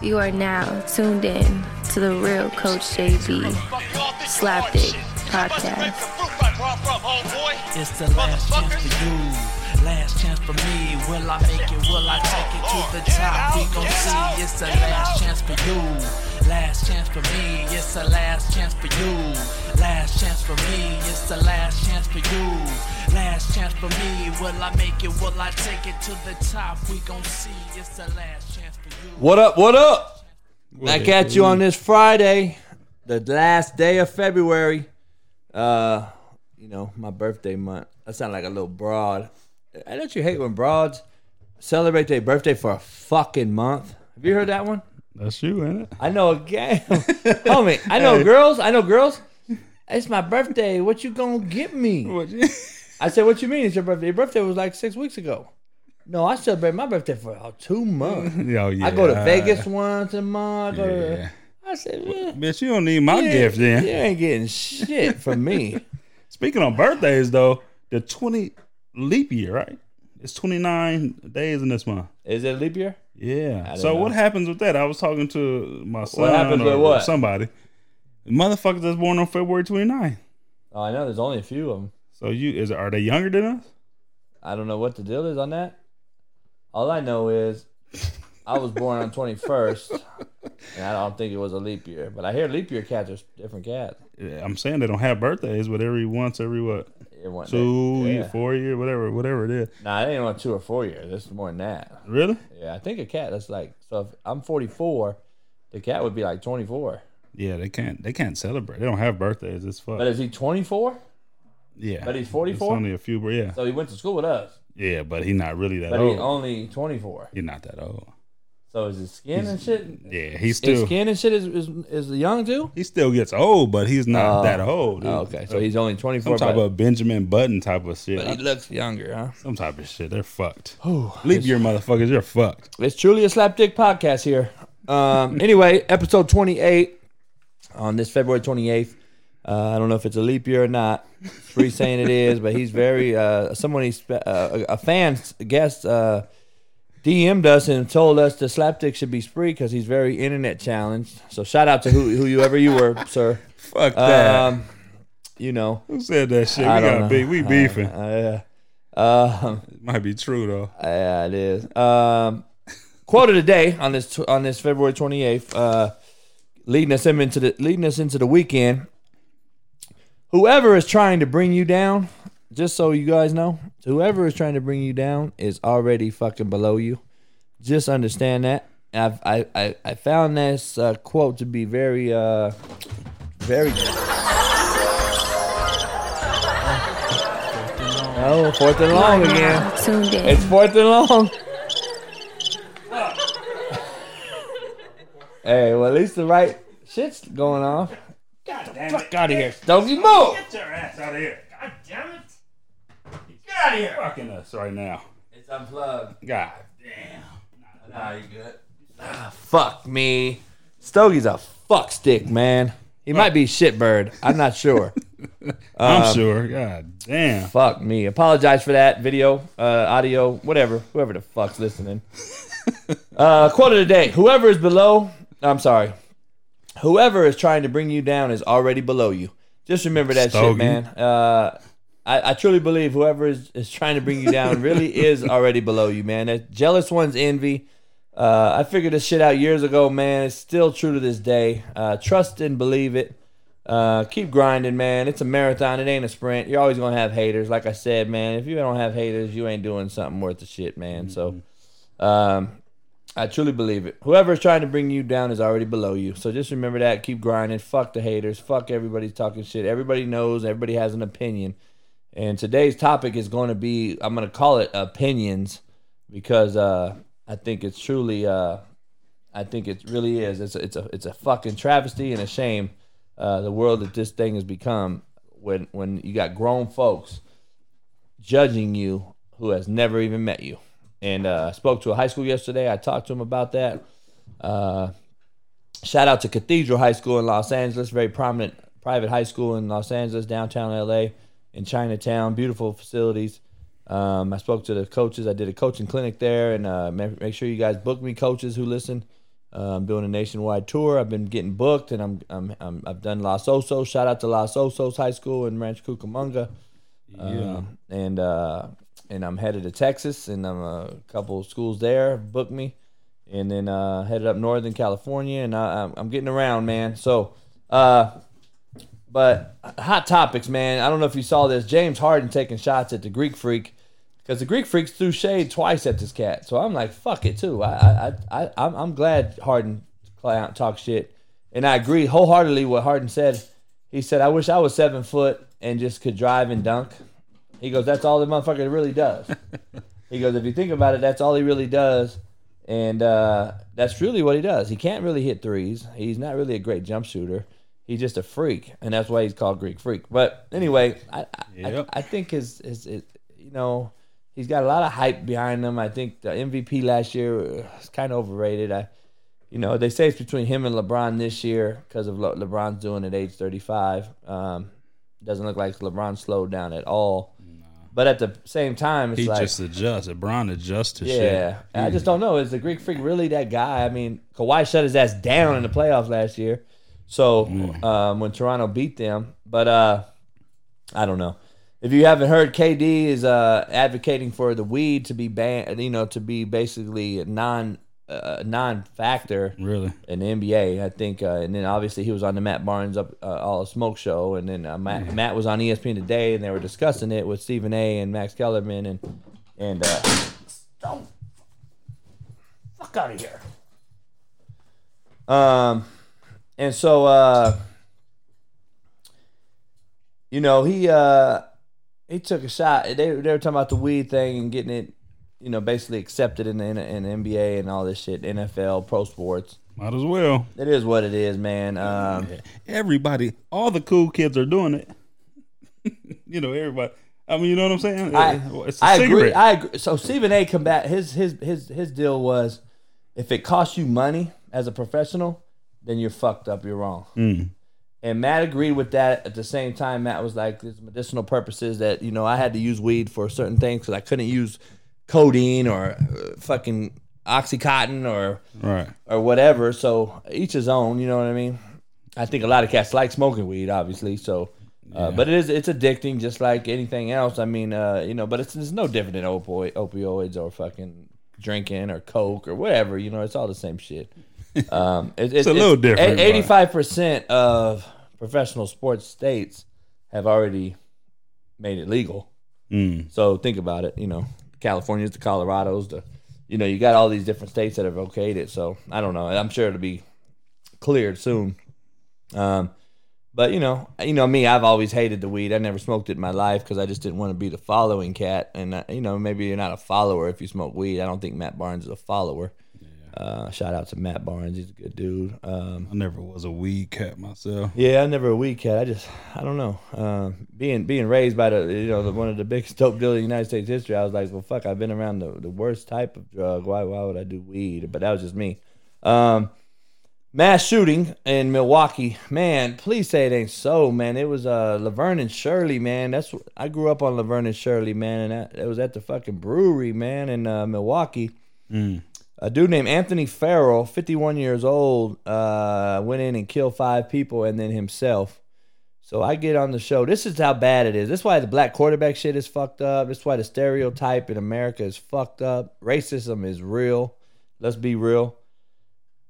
You are now tuned in to the real Coach JB Slapdick podcast. It's the last chance for you, last chance for me. Will I make it? Will I take it to the top? We gon' see. It's the last chance for you, last chance for me. It's the last chance for you, last chance for me. It's the last chance for you, last chance for me. Will I make it? Will I take it to the top? We gon' see. It's the last chance for you. What up? What up? Back at you on this Friday, the last day of February. Uh, you know, my birthday month. I sound like a little broad. I don't you hate when broads celebrate their birthday for a fucking month? Have you heard that one? That's you, ain't it? I know a game. Homie, I know girls. I know girls. It's my birthday. What you gonna get me? What you? I said, "What you mean? It's your birthday? Your birthday was like six weeks ago." No, I celebrate my birthday for uh, two months. Yo, yeah. I go to Vegas once a month. I, Yeah. I said, "Yeah, Bitch, you don't need my yeah, gift then. You ain't getting shit from me." Speaking of birthdays, though, the 20 leap year, right? It's 29 days in this month. Is it leap year? Yeah. So know. what happens with that? I was talking to my son what happens or with what? somebody. Motherfuckers that's born on February 29th. Oh, I know. There's only a few of them. So you is are they younger than us? I don't know what the deal is on that. All I know is I was born on 21st, and I don't think it was a leap year. But I hear leap year cats are different cats. Yeah, I'm saying they don't have birthdays, but every once every what It went- two, yeah. four year, whatever, whatever it is. Nah, it ain't on two or four years. This is more than that. Really? Yeah, I think a cat that's like so. If I'm 44, the cat would be like 24. Yeah, they can't they can't celebrate. They don't have birthdays. It's fuck. But is he 24? yeah, but he's It's 44? only a few, but yeah, So he went to school with us, yeah, but he's not really that but old. he only 24. he's not that old. So is his skin and shit? Yeah, he's still His skin and shit is is, is young too. he still gets old, but he's not Oh. that old. Oh, okay, so he's only 24. some type but, of Benjamin Button type of shit. but he looks younger, huh? some type of shit. They're fucked. Leap year motherfuckers, you're fucked. It's truly a slapdick podcast here. Um, anyway, episode 28 on this February 28th. Uh, I don't know if it's a leap year or not. Free saying it is, but he's very uh, someone he's uh, a, a fan guest uh, DM'd us and told us the slapdick should be free because he's very internet challenged. So shout out to who who you ever you were, sir. Fuck that. Um, you know, Who said that shit? We I don't got beef. We beefing. uh, um, it might be true though. Yeah, it is. Um, quote of the day on this on this February twenty eighth, uh, leading us into the leading us into the weekend. Whoever is trying to bring you down, just so you guys know, whoever is trying to bring you down is already fucking below you. Just understand that. I've, I, I I found this uh, quote to be very uh very. Oh, fourth and long again. It's fourth and long. hey, well, at least the right shit's going off. God damn Fuck out of here, Stogie. Move! Get your ass out of here. God damn it. Get out of here. Fucking us right now. It's unplugged. God damn. Nah, you good. Ah, fuck me. Stogie's a fuck stick, man. He might be shitbird. I'm not sure. I'm Um, sure. God damn. Fuck me. Apologize for that video, uh, audio, whatever, whoever the fuck's listening. uh, quote of the day: Whoever is below, I'm sorry, whoever is trying to bring you down is already below you. Just remember that shit, Stogie. man. Uh, I, I truly believe whoever is, is trying to bring you down really is already below you, man. That jealous one's envy. Uh, I figured this shit out years ago, man. It's still true to this day. Uh, trust and believe it. Uh, keep grinding, man. It's a marathon. It ain't a sprint. You're always gonna have haters. Like I said, man. If you don't have haters, you ain't doing something worth the shit, man. So, um, I truly believe it. Whoever's trying to bring you down is already below you. So just remember that. Keep grinding. Fuck the haters. Fuck everybody's talking shit. Everybody knows. Everybody has an opinion. And today's topic is going to be. I'm gonna call it opinions because uh, I think it's truly. Uh, I think it really is. It's a, it's a it's a fucking travesty and a shame. Uh, the world that this thing has become when when you got grown folks judging you who has never even met you. And uh, I spoke to a high school yesterday. I talked to him about that. Uh, shout out to Cathedral High School in Los Angeles, very prominent private high school in Los Angeles, downtown LA, in Chinatown. Beautiful facilities. Um, I spoke to the coaches. I did a coaching clinic there, and uh, ma- make sure you guys book me, coaches who listen. Uh, I'm doing a nationwide tour. I've been getting booked, and I'm, I'm, I'm I've done Los Osos. Shout out to Los Osos High School in Rancho Cucamonga. Yeah. Uh, and uh, and I'm headed to Texas, and I'm a couple schools there booked me, and then uh, headed up Northern California, and I, I'm, I'm getting around, man. So, uh, but hot topics, man. I don't know if you saw this. James Harden taking shots at the Greek Freak because the Greek Freaks threw shade twice at this cat. So I'm like, fuck it too. I I I I'm, I'm glad Harden talk shit, and I agree wholeheartedly what Harden said. He said, "I wish I was seven foot and just could drive and dunk." He goes, "That's all the motherfucker really does." he goes, "If you think about it, that's all he really does." And uh, that's really what he does. He can't really hit threes. He's not really a great jump shooter. He's just a freak, and that's why he's called Greek Freak. But anyway, I I, Yep. I, I think his, his his you know he's got a lot of hype behind him. I think the MVP last year was kind of overrated. I you know they say it's between him and LeBron this year because of what LeBron's doing at age 35. Um, doesn't look like LeBron slowed down at all. But at the same time, it's He like just adjusted. Bron adjusts to yeah, I just don't know. Is the Greek Freak really that guy? I mean, Kawhi shut his ass down in the playoffs last year. So um, when Toronto beat them, but uh, I don't know. If you haven't heard, KD is uh, advocating for the weed to be banned. You know, to be basically a non uh, non factor Really? in the NBA. I think, uh, and then obviously he was on the Matt Barnes up uh, all smoke show, and then uh, Matt, Matt was on ESPN today, and they were discussing it with Stephen A. and Max Kellerman, and and uh, don't fuck out of here. Um, and so uh, you know he uh he took a shot. They they were talking about the weed thing and getting it. You know, basically accepted in the, in the NBA and all this shit, NFL, pro sports Might as well. it is what it is, man. Um, Everybody, all the cool kids are doing it. you know, everybody. I mean, you know what I'm saying? I, it's a I agree. I agree. So Stephen A. combat his his his his deal was, if it costs you money as a professional, then you're fucked up. You're wrong. Mm. And Matt agreed with that. At the same time, Matt was like, "There's medicinal purposes that you know I had to use weed for certain things because I couldn't use codeine or uh, fucking oxycontin or right. or whatever. So each his own. You know what I mean? I think a lot of cats like smoking weed, obviously. So, uh, but it is it's addicting, just like anything else. I mean, uh, you know, but it's, it's no different than opioid, opioids or fucking drinking or coke or whatever. You know, it's all the same shit. Um, it, It's a little different, Eighty-five percent of professional sports states have already made it legal. Mm. So think about it. You know, California's, the Colorados, the you know, you got all these different states that have okayed it. So I don't know. I'm sure it'll be cleared soon. Um, but you know, you know me. I've always hated the weed. I never smoked it in my life because I just didn't want to be the following cat. And uh, you know, maybe you're not a follower if you smoke weed. I don't think Matt Barnes is a follower. Uh, shout out to Matt Barnes. He's a good dude. Um, I never was a weed cat myself. yeah, I never a weed cat. I just, I don't know. Um, being being raised by the, you know, the, one of the biggest dope dealers in United States history, I was like, well, fuck, I've been around the, the worst type of drug. Why why would I do weed? But that was just me. Um, mass shooting in Milwaukee, man. Please say it ain't so, man. It was uh Laverne and Shirley, man. That's I grew up on Laverne and Shirley, man, and that, it was at the fucking brewery, man, in uh, Milwaukee Mm. A dude named Anthony Ferrill, 51 years old, uh, went in and killed five people and then himself. So I get on the show. This is how bad it is. This is why the black quarterback shit is fucked up. This is why the stereotype in America is fucked up. Racism is real. Let's be real.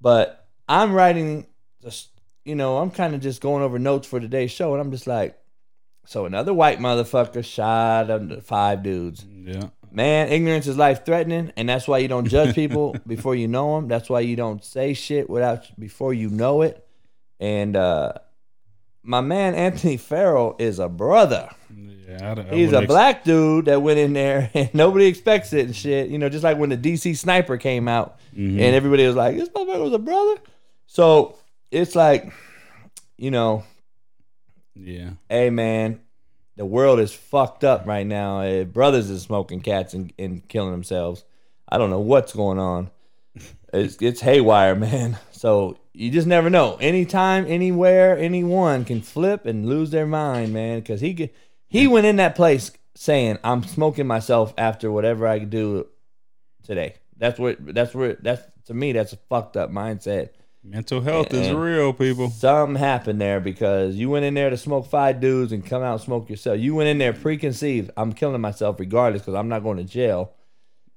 But I'm writing, just you know, I'm kind of just going over notes for today's show, and I'm just like, so another white motherfucker shot five dudes. Yeah. Man, ignorance is life threatening, and that's why you don't judge people before you know them. That's why you don't say shit without before you know it. And uh, my man Anthony Ferrill is a brother. Yeah. I, I He's a ex- black dude that went in there, and nobody expects it and shit. You know, just like when the DC Sniper came out, Mhm. and everybody was like, "This motherfucker was a brother." So it's like, you know, Yeah. hey man, the world is fucked up right now. Uh, brothers is smoking cats and, and killing themselves. I don't know what's going on. It's it's haywire, man. So you just never know. Anytime, anywhere, anyone can flip and lose their mind, man. Because he he went in that place saying, "I'm smoking myself after whatever I do today." That's what. That's where. That's to me. That's a fucked up mindset. Mental health is real, people. Something happened there because you went in there to smoke five dudes and come out and smoke yourself. You went in there preconceived. I'm killing myself regardless because I'm not going to jail.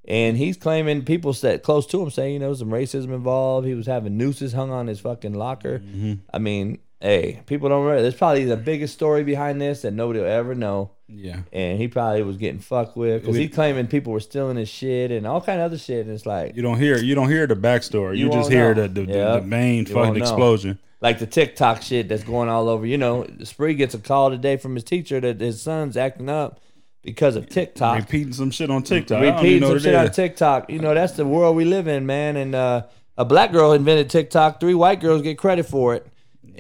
And he's claiming people that close to him saying, you know, some racism involved. He was having nooses hung on his fucking locker. Mm-hmm. I mean, hey, people don't remember. There's probably the biggest story behind this that nobody will ever know. Yeah. And he probably was getting fucked with because he's claiming people were stealing his shit and all kind of other shit. And it's like, You don't hear you don't hear the backstory. You, You just hear the the, Yep. the, main You fucking explosion. like the TikTok shit that's going all over. You know, Spree gets a call today from his teacher that his son's acting up because of TikTok. Repeating some shit on TikTok. I don't even Repeating some shit it on. TikTok. You know, that's the world we live in, man. And uh, a black girl invented TikTok. Three white girls get credit for it.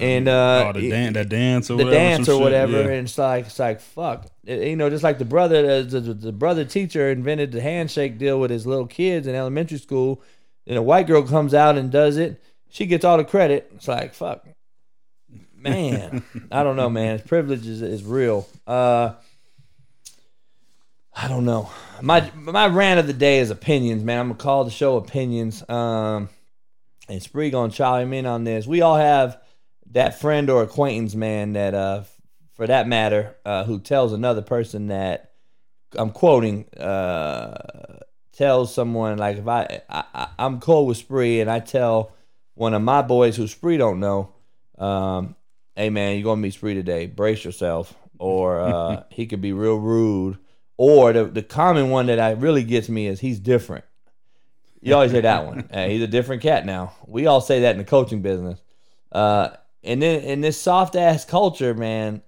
And uh, Oh, the dan- that dance or the whatever. dance or shit, whatever, yeah. and it's like it's like fuck, It- you know, just like the brother, the, the, the brother teacher invented the handshake deal with his little kids in elementary school, and a white girl comes out and does it, she gets all the credit. It's like fuck, man, I don't know, man. His privilege is, is real. Uh, I don't know. My my rant of the day is opinions, man. I'm gonna call the show opinions. Um, and Spree gonna chime in on this. We all have that friend or acquaintance, man, that uh, for that matter, uh, who tells another person that I'm quoting, uh, tells someone like if I, I I- I'm cool with Spree and I tell one of my boys who Spree don't know, um, hey man, you're gonna meet Spree today. Brace yourself, or uh, he could be real rude. Or the the common one that I really gets me is he's different. You always hear that one. Hey, he's a different cat now. We all say that in the coaching business. Uh, and then in this soft ass culture, man,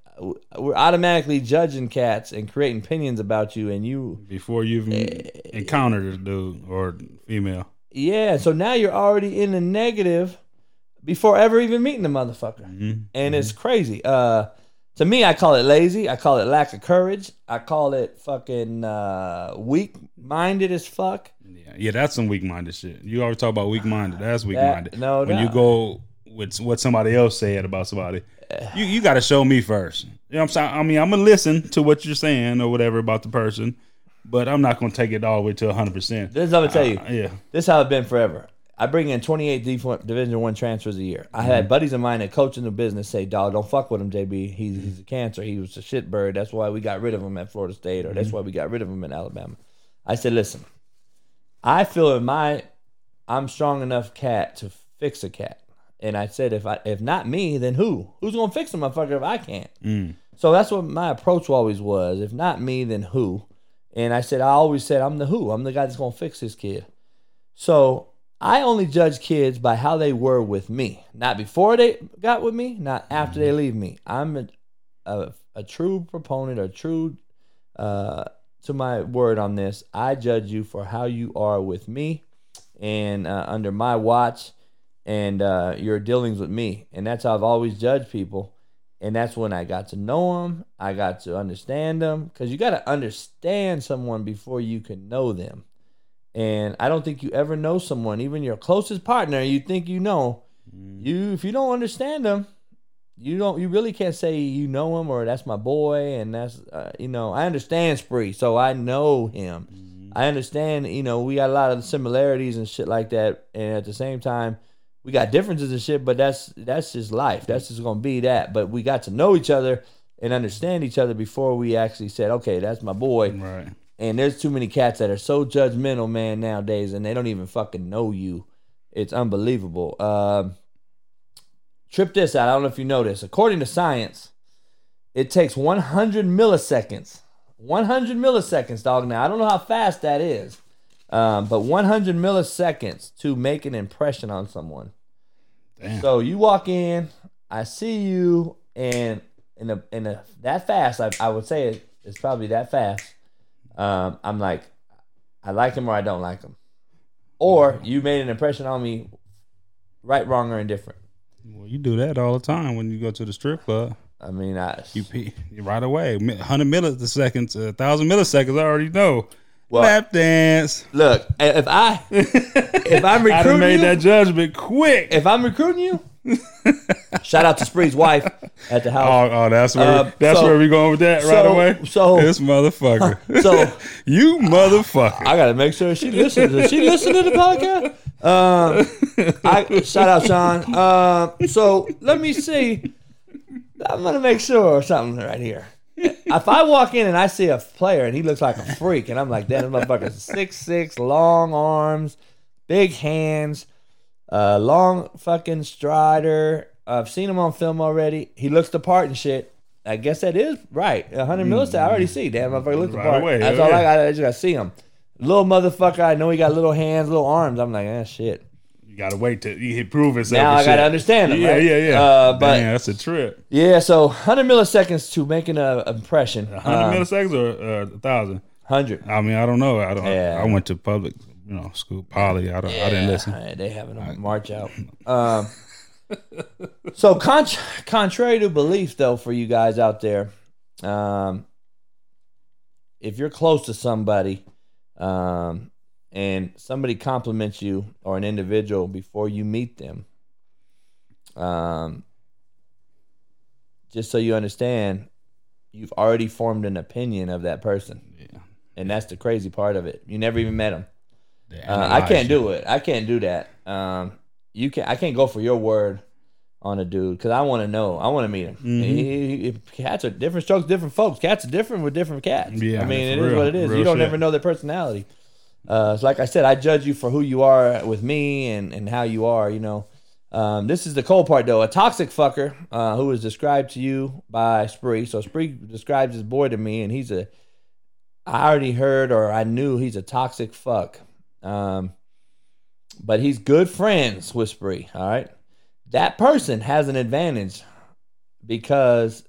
we're automatically judging cats and creating opinions about you, and you Before you even Eh, encountered this dude or female. Yeah, so now you're already in the negative before ever even meeting the motherfucker. Mhm. And it's crazy. Uh to me I call it lazy. I call it lack of courage. I call it fucking uh weak minded as fuck. Yeah, yeah, that's some weak minded shit. You always talk about weak minded. That's weak minded. That- no when you go with what somebody else said about somebody, you you got to show me first. You know what I'm saying? I mean, I'm gonna listen to what you're saying or whatever about the person, but I'm not gonna take it all the way to 100. percent This is what I'm gonna tell you. Uh, yeah, This is how it's been forever. I bring in 28 D- Division One transfers a year. I had mm-hmm. buddies of mine that coach in the business say, "Dog, don't fuck with him, JB. He's he's a cancer. He was a shit bird. That's why we got rid of him at Florida State, or that's mm-hmm. why we got rid of him in Alabama." I said, "Listen, I feel in my I'm strong enough cat to fix a cat." And I said, "If I if not me, then who? Who's gonna fix the motherfucker if I can't?" Mm. So that's what my approach always was. If not me, then who? And I said, I always said, I'm the who. I'm the guy that's going to fix this kid. So I only judge kids by how they were with me, not before they got with me, not after they leave me. I'm a, a, a true proponent, a true, uh, to my word on this. I judge you for how you are with me and uh, under my watch and uh, your dealings with me. And that's how I've always judged people and that's when I got to know them. I got to understand them because you got to understand someone before you can know them. And I don't think you ever know someone, even your closest partner. You think you know you if you don't understand them, you don't. You really can't say you know him or that's my boy and that's uh, you know. I understand Spree, so I know him. I understand. You know, we got a lot of similarities and shit like that, and at the same time we got differences and shit, but that's that's just life. That's just gonna be that. But we got to know each other and understand each other before we actually said, okay, that's my boy. right. And there's too many cats that are so judgmental, man, nowadays, and they don't even fucking know you. It's unbelievable. Um, trip this out. I don't know if you know this. According to science, it takes 100 milliseconds. 100 milliseconds, dog. Now I don't know how fast that is. Um, but 100 milliseconds to make an impression on someone. Damn. So you walk in, I see you, and in a in a that fast, I, I would say it, it's probably that fast. Um, I'm like, I like him or I don't like him, or you made an impression on me, right, wrong, or indifferent. well, you do that all the time when you go to the strip club. I mean, I You pee right away. 100 milliseconds, a thousand milliseconds. I already know. Well- Lap dance. look if I if I'm recruiting, I made you, that judgment quick. if I'm recruiting you, Shout out to Spree's wife at the house. Oh, oh, that's where Uh, that's so- where we going with that right so- away. so- this motherfucker, So you motherfucker. I gotta make sure she listens. Does she listen to the podcast? Um, I shout out Sean. Um, so let me see. I'm gonna make sure something right here. If I walk in and I see a player and he looks like a freak, and I'm like, that motherfucker's six six, long arms, big hands, uh, long fucking strider. I've seen him on film already. He looks the part and shit. I guess that is right. 100 millisecond. I already see. Damn, motherfucker looks the Right part. away, That's hell all I got. I just gotta see him. Little motherfucker. I know he got little hands, little arms. I'm like, ah, shit. You gotta wait till he prove himself. Now I gotta shit. understand him. Yeah, right? yeah, yeah. Uh, but Damn, that's a trip. yeah, so 100 milliseconds to making an impression. Hundred Um, milliseconds or uh, a thousand? 100. I mean, I don't know. I don't. Yeah. I went to public, you know, school, poly. I don't. I didn't listen. They having a march out. Um, so, contr contrary to belief, though, for you guys out there, um, if you're close to somebody um, and somebody compliments you or an individual before you meet them, um, just so you understand, you've already formed an opinion of that person. Yeah. And that's the crazy part of it. You never even met them. Uh, I can't do it. I can't do that. Um, you can. I can't go for your word on a dude because I want to know. I want to meet him. Mm-hmm. He- he- cats are different strokes, different folks. Cats are different with different cats. Yeah, I mean, it for is what it is. You don't ever know their personality. Uh, like I said, I judge you for who you are with me and, and how you are. You know, um, this is the cold part though. A toxic fucker uh, who was described to you by Spree. So Spree describes his boy to me, and he's a. I already heard or I knew he's a toxic fuck. Um, but he's good friends with Spree. All right, that person has an advantage because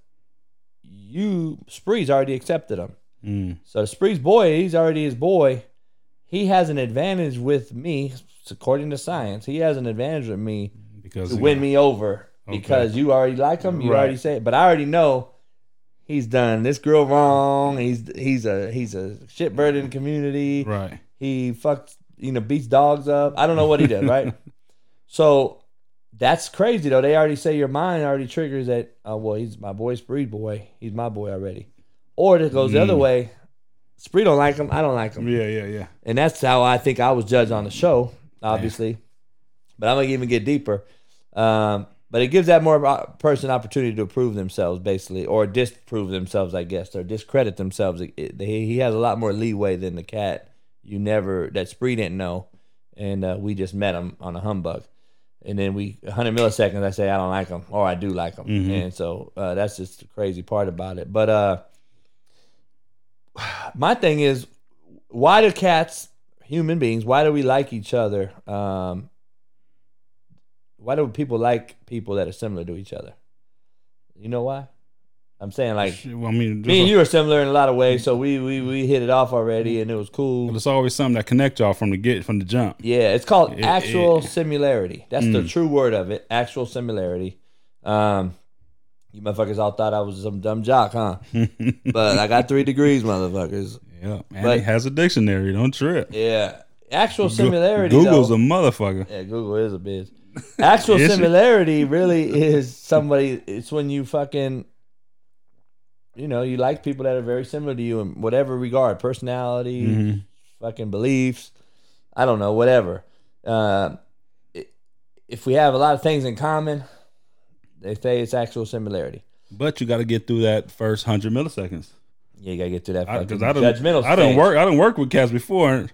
you Spree's already accepted him. Mm. So Spree's boy, he's already his boy. He has an advantage with me, according to science. He has an advantage with me because to win me over Okay. because you already like him. You Right. already say it, but I already know he's done this girl wrong. He's he's a he's a shitbird in the community. Right. He fucks you know beats dogs up. I don't know what he did. right. So that's crazy though. They already say your mind already triggers that. Oh well, he's my boy's breed boy. He's my boy already. Or it goes the other Mm. way. Spree don't like him. I don't like him Yeah, yeah, yeah. and that's how I think I was judged on the show, obviously. But I'm gonna even get deeper. Um, but it gives that more person opportunity to prove themselves, basically, or disprove themselves, I guess, or discredit themselves. It- it- he, he has a lot more leeway than the cat. You never that Spree didn't know, and uh, we just met him on a humbug. And then we 100 milliseconds. I say I don't like him, or I do like him, Mhm. and so uh, that's just the crazy part about it. But uh, my thing is, why do cats, human beings, why do we like each other? Um, why do people like people that are similar to each other? You know why? I'm saying like well, I mean, me and you are similar in a lot of ways, so we we we hit it off already, and it was cool. There's always something that connect y'all from the get from the jump. Yeah, it's called It- actual it- similarity. That's the Mm. true word of it. Actual similarity. Um, you motherfuckers all thought I was some dumb jock, huh? but I got three degrees, motherfuckers. Yeah, and But- he has a dictionary. Don't trip. Yeah, actual similarity. Google's though, a motherfucker. Yeah, Google is a bitch. Actual Is it? similarity really is somebody. It's when you fucking, you know, you like people that are very similar to you in whatever regard, personality, Mhm. fucking beliefs. I don't know, whatever. Uh, if we have a lot of things in common, they say it's actual similarity. But you got to get through that first hundred milliseconds. Yeah, you gotta get through that Because I, don't, judgmental. I don't work. I don't work with cats before.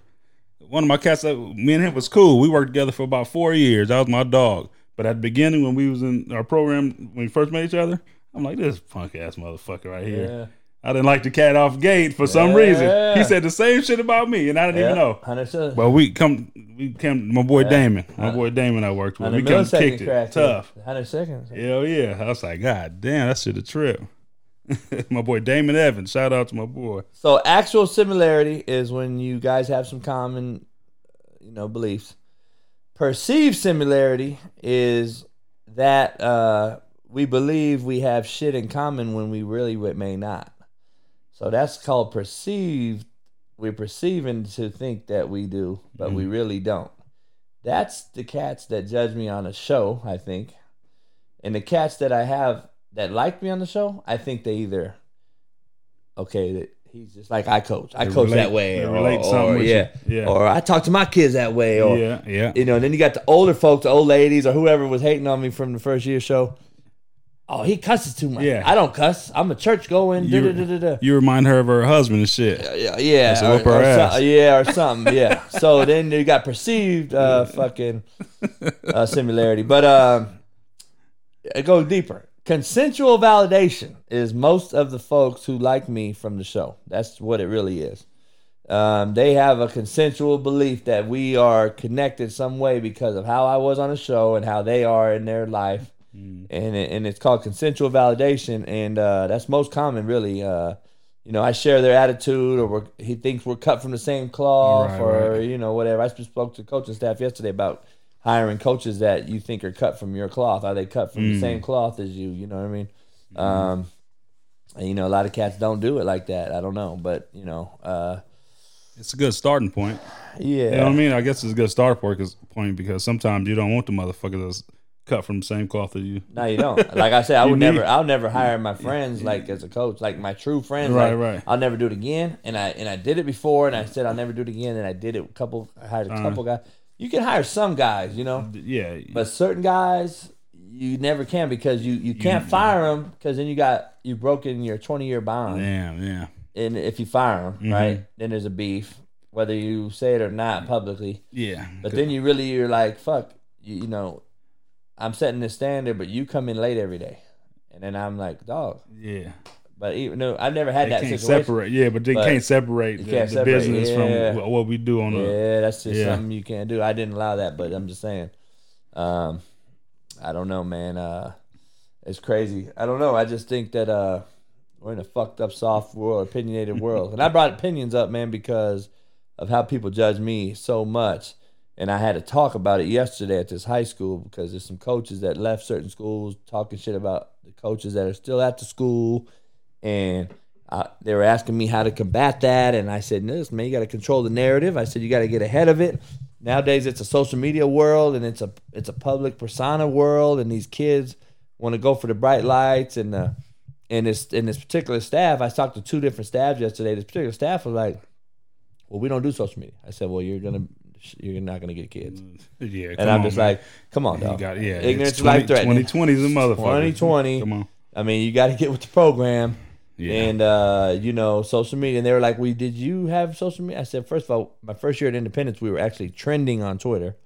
One of my cats, uh, me and him was cool. We worked together for about four years. That was my dog. But at the beginning, when we was in our program, when we first met each other, I'm like, this punk ass motherfucker right here. Yeah. I didn't like the cat off gate for some Yeah. reason. He said the same shit about me, and I didn't even know. Hundred percent. But we come, we came. My boy Yeah. Damon, my boy Damon, I worked with. We Hundred come kicked it tough. Hundred seconds. Hell yeah! I was like, God damn, that shit a trip. my boy Damon Evans. Shout out to my boy. So actual similarity is when you guys have some common, you know, beliefs. Perceived similarity is that uh, we believe we have shit in common when we really may not. So that's called perceived. We're perceiving to think that we do, but we mm-hmm. really don't. That's the cats that judge me on a show, I think. And the cats that I have that like me on the show, I think they either okay, he's just like I coach. I They coach relate- that way, or, or with you. yeah, Yeah. or I talk to my kids that way, or yeah, yeah. you know. And then you got the older folks, the old ladies, or whoever was hating on me from the first year show. Oh, he cusses too much. Yeah. I don't cuss. I'm a church going. Da, da, da, da. You remind her of her husband and shit. Yeah, yeah, or, whoop her or ass. so- yeah, or something. Yeah. so then you got perceived uh, fucking uh, similarity, but um, it goes deeper. Consensual validation is most of the folks who like me from the show. That's what it really is. Um, they have a consensual belief that we are connected some way because of how I was on the show and how they are in their life, Mm. and it, and it's called consensual validation, and uh, that's most common, really. Uh, you know, I share their attitude, or we're, he thinks we're cut from the same cloth, Right, or right. you know, whatever. I just spoke to coaching staff yesterday about hiring coaches that you think are cut from your cloth. Are they cut from the Mm. same cloth as you? You know what I mean? Mm-hmm. Um, and, you know, a lot of cats don't do it like that. I don't know, but you know, uh, It's a good starting point. yeah, You know what I mean? I guess it's a good start point because, point because sometimes you don't want the motherfucker that's cut from the same cloth as you. No, you don't. Like I said, I would need- never. I'll never hire my friends like as a coach, like my true friends. Right, like, right. I'll never do it again. And I and I did it before, and I said I'll never do it again. And I did it. A couple. I hired a Uh-huh. couple guys. You can hire some guys, you know, Yeah, but certain guys you never can because you you can't fire them because then you got you broken your twenty year bond. damn, yeah. And if you fire them, Mm-hmm. right, then there's a beef, whether you say it or not publicly. Yeah. But then you really you're like, fuck, you, you know, I'm setting this standard, but you come in late every day, and then I'm like, dog. yeah. But even no, I've never had They that can't situation. separate. Yeah, but they But can't separate the, can't the separate, business yeah. from what we do on the. Yeah, that's just Yeah. something you can't do. I didn't allow that, but I'm just saying. Um, I don't know, man. Uh, it's crazy. I don't know. I just think that uh, we're in a fucked up, soft world, opinionated world, and I brought opinions up, man, because of how people judge me so much. And I had to talk about it yesterday at this high school because there's some coaches that left certain schools talking shit about the coaches that are still at the school, and uh, they were asking me how to combat that, and I said, "This man, you got to control the narrative." I said, "You got to get ahead of it." Nowadays, it's a social media world, and it's a it's a public persona world, and these kids want to go for the bright lights, and uh, and this in this particular staff, I talked to two different staffs yesterday. This particular staff was like, "Well, we don't do social media." I said, "Well, you're gonna you're not gonna get kids," Yeah, and I'm just like, "Come on, you dog. got yeah. ignorance is life threatening." 2020 is a motherfucker. 2020. Come on. I mean, you got to get with the program." Yeah. and uh, you know social media. And they were like, "We did you have social media?" I said, first of all, my first year at Independence, we were actually trending on Twitter,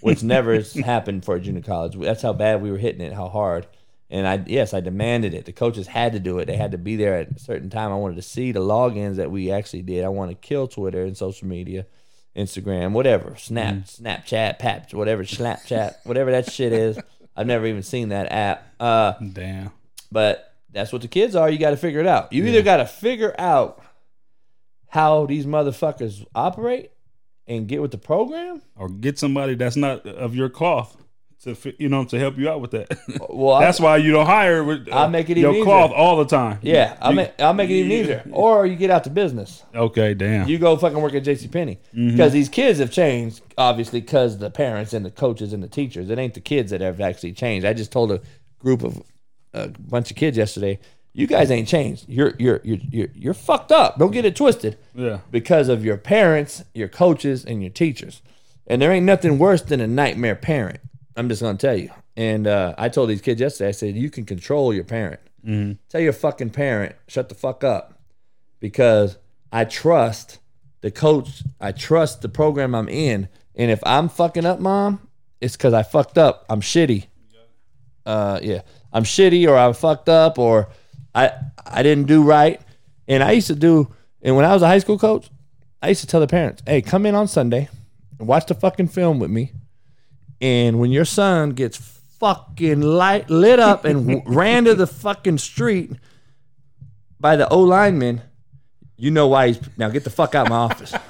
which never has happened for a junior college. That's how bad we were hitting it, how hard. And I yes, I demanded it. The coaches had to do it. They had to be there at a certain time. I wanted to see the logins that we actually did. I want to kill Twitter and social media, Instagram, whatever, Snap, Snapchat, Paps, whatever, Snapchat, whatever that shit is. I've never even seen that app. Uh, Damn. but that's what the kids are. You got to figure it out. You either got to figure out how these motherfuckers operate and get with the program. Or get somebody that's not of your cloth to you know to help you out with that. Well, I- that's why you don't hire with uh, I'll make it your even cloth easier. all the time. yeah, I'll make I'll make it even easier. Or you get out to business. Okay, damn. You go fucking work at JC Penney Mm-hmm. because these kids have changed, obviously, because the parents and the coaches and the teachers. It ain't the kids that have actually changed. I just told a group of a bunch of kids yesterday, you guys ain't changed. You're you're you're you're, you're fucked up. Don't get it twisted. yeah. because of your parents, your coaches, and your teachers. And there ain't nothing worse than a nightmare parent. I'm just gonna tell you. And uh, I told these kids yesterday. I said you can control your parent. Tell your fucking parent shut the fuck up, because I trust the coach. I trust the program I'm in. And if I'm fucking up, mom, it's because I fucked up. I'm shitty. Uh, yeah, I'm shitty, or I'm fucked up, or I I didn't do right. And I used to do. And when I was a high school coach, I used to tell the parents, "Hey, come in on Sunday and watch the fucking film with me. And when your son gets fucking light lit up and ran to the fucking street by the O lineman, you know why he's now get the fuck out of my office.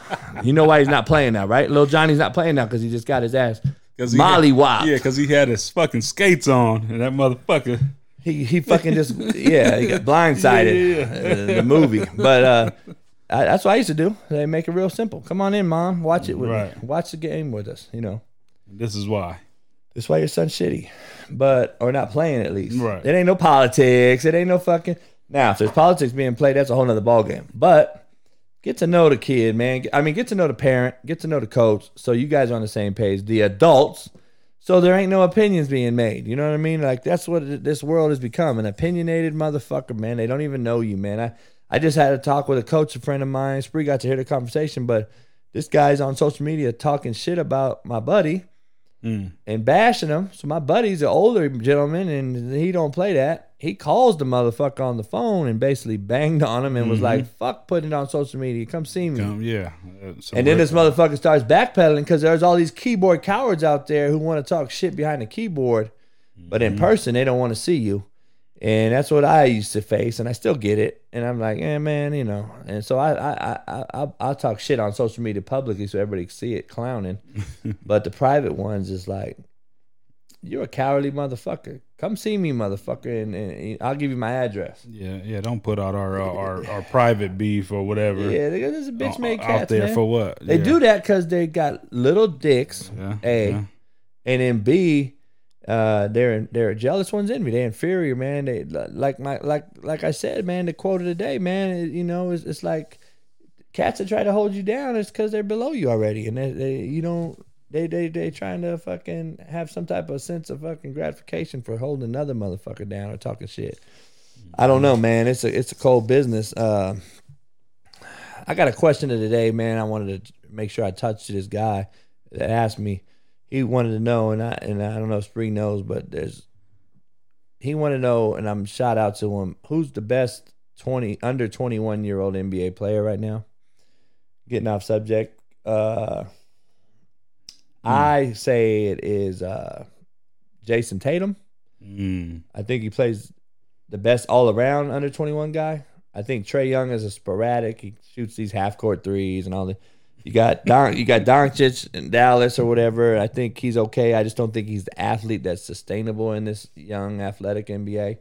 You know why he's not playing now, right? Little Johnny's not playing now because he just got his ass molly wop. Yeah, because he had his fucking skates on, and that motherfucker. He he fucking just yeah he got blindsided Yeah, uh, the movie. But uh, I, that's what I used to do. They make it real simple. Come on in, mom. Watch it with Right. me. Watch the game with us. You know. This is why. This why your son's shitty, but or not playing at least. Right. It ain't no politics. It ain't no fucking. Now, if there's politics being played, that's a whole nother ballgame. But get to know the kid, man. I mean, get to know the parent, get to know the coach, so you guys are on the same page. The adults, so there ain't no opinions being made. You know what I mean? Like that's what this world has become an opinionated motherfucker, man. They don't even know you, man. I I just had a talk with a coach, a friend of mine. Spree got to hear the conversation, but this guy's on social media talking shit about my buddy Mm. and bashing him. So my buddy's an older gentleman, and he don't play that. He calls the motherfucker on the phone and basically banged on him and was like, "Fuck putting it on social media. Come see me." Um, yeah. And then this motherfucker starts backpedaling because there's all these keyboard cowards out there who want to talk shit behind the keyboard, but in person they don't want to see you. And that's what I used to face, and I still get it. And I'm like, eh, man, you know. And so I, I, I, I, I'll- I'll talk shit on social media publicly so everybody can see it, clowning. but the private ones is like, you're a cowardly motherfucker. Come see me, motherfucker, and, and I'll give you my address. Yeah, yeah. Don't put out our uh, our, our private beef or whatever Yeah, there's a bitch made cats out there man. for what? They Yeah. do that because they got little dicks. Yeah, A, yeah. and then B, uh, they're they're jealous ones envy. They're inferior, man. They like my like like I said, man. The quote of the day, man. it- you know, it's, it's like cats that try to hold you down. It's because they're below you already, and they, they you don't. They they they trying to fucking have some type of sense of fucking gratification for holding another motherfucker down or talking shit. I don't know, man. It's a it's a cold business. Uh, I got a question of the day, man. I wanted to make sure I touched this guy that asked me. He wanted to know, and I and I don't know if Spring knows, but there's he wanted to know, and I'm shout out to him. Who's the best twenty under twenty one year old NBA player right now? Getting off subject. Uh, I say it is uh, Jayson Tatum. Mm. I think he plays the best all around under 21 guy. I think Trae Young is a sporadic. He shoots these half court threes and all that. You got Don, you got Doncic in Dallas or whatever. I think he's okay. I just don't think he's the athlete that's sustainable in this young athletic NBA.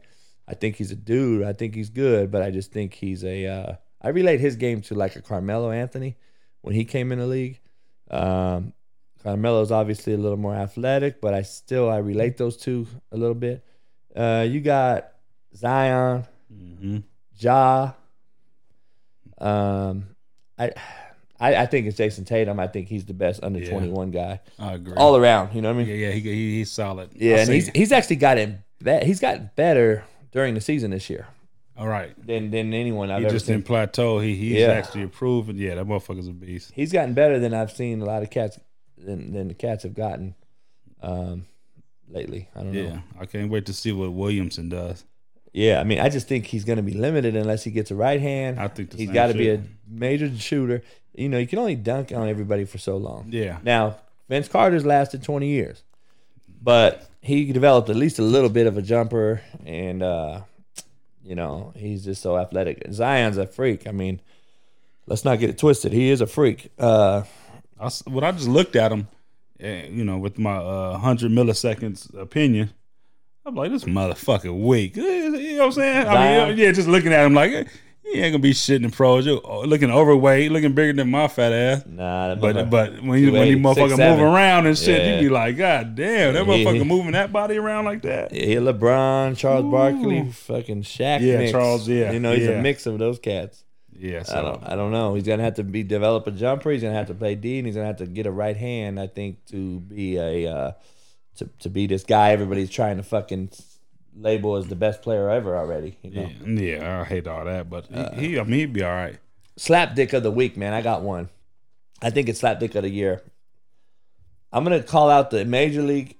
I think he's a dude. I think he's good, but I just think he's a. Uh, I relate his game to like a Carmelo Anthony when he came in the league. Um, Carmelo's obviously a little more athletic, but I still I relate those two a little bit. Uh, you got Zion, hmm Ja. Um, I, I I think it's Jayson Tatum. I think he's the best under Yeah. twenty one guy I agree. all around. You know what I mean? yeah. He, he he's solid. Yeah, I and he's he's actually gotten be- he's gotten better during the season this year all right. than than anyone I've He ever just seen. didn't plateau. He he's Yeah. actually improved. Yeah, that motherfucker's a beast. He's gotten better than I've seen a lot of cats than than the cats have gotten um, lately. I don't know. Yeah, I can't wait to see what Williamson does. Yeah, I mean, I just think he's going to be limited unless he gets a right hand. I think the he's got to be a major shooter. You know, you can only dunk on everybody for so long. Yeah, Now, Vince Carter's lasted 20 years, but he developed at least a little bit of a jumper, and uh, you know, he's just so athletic. Zion's a freak. I mean, let's not get it twisted. He is a freak. Uh, I when I just looked at him, eh, you know, with my uh, hundred milliseconds opinion, I'm like, this motherfucker weak. You know what I'm saying? I mean, yeah, just looking at him like he ain't gonna be shitting in pros. You oh, looking overweight, looking bigger than my fat ass. nah, But but when you when you motherfucker 6'7". move around and shit, Yeah. you be like, God damn, that motherfucker he- moving that body around like that. Yeah, LeBron, Charles Ooh. Barkley, fucking Shaq. Yeah, mix. Charles, yeah, you know he's yeah. a mix of those cats. Yeah, I don't, I don't know. He's gonna have to be develop a jumper. He's gonna have to play D, and he's gonna have to get a right hand. I think to be a uh, to to be this guy everybody's trying to fucking label as the best player ever already. You know, yeah, yeah, I hate all that, but Uh, he, he I mean he'd be all right. slap dick of the week, man. I got one. I think it's slap dick of the year. I'm gonna call out the Major League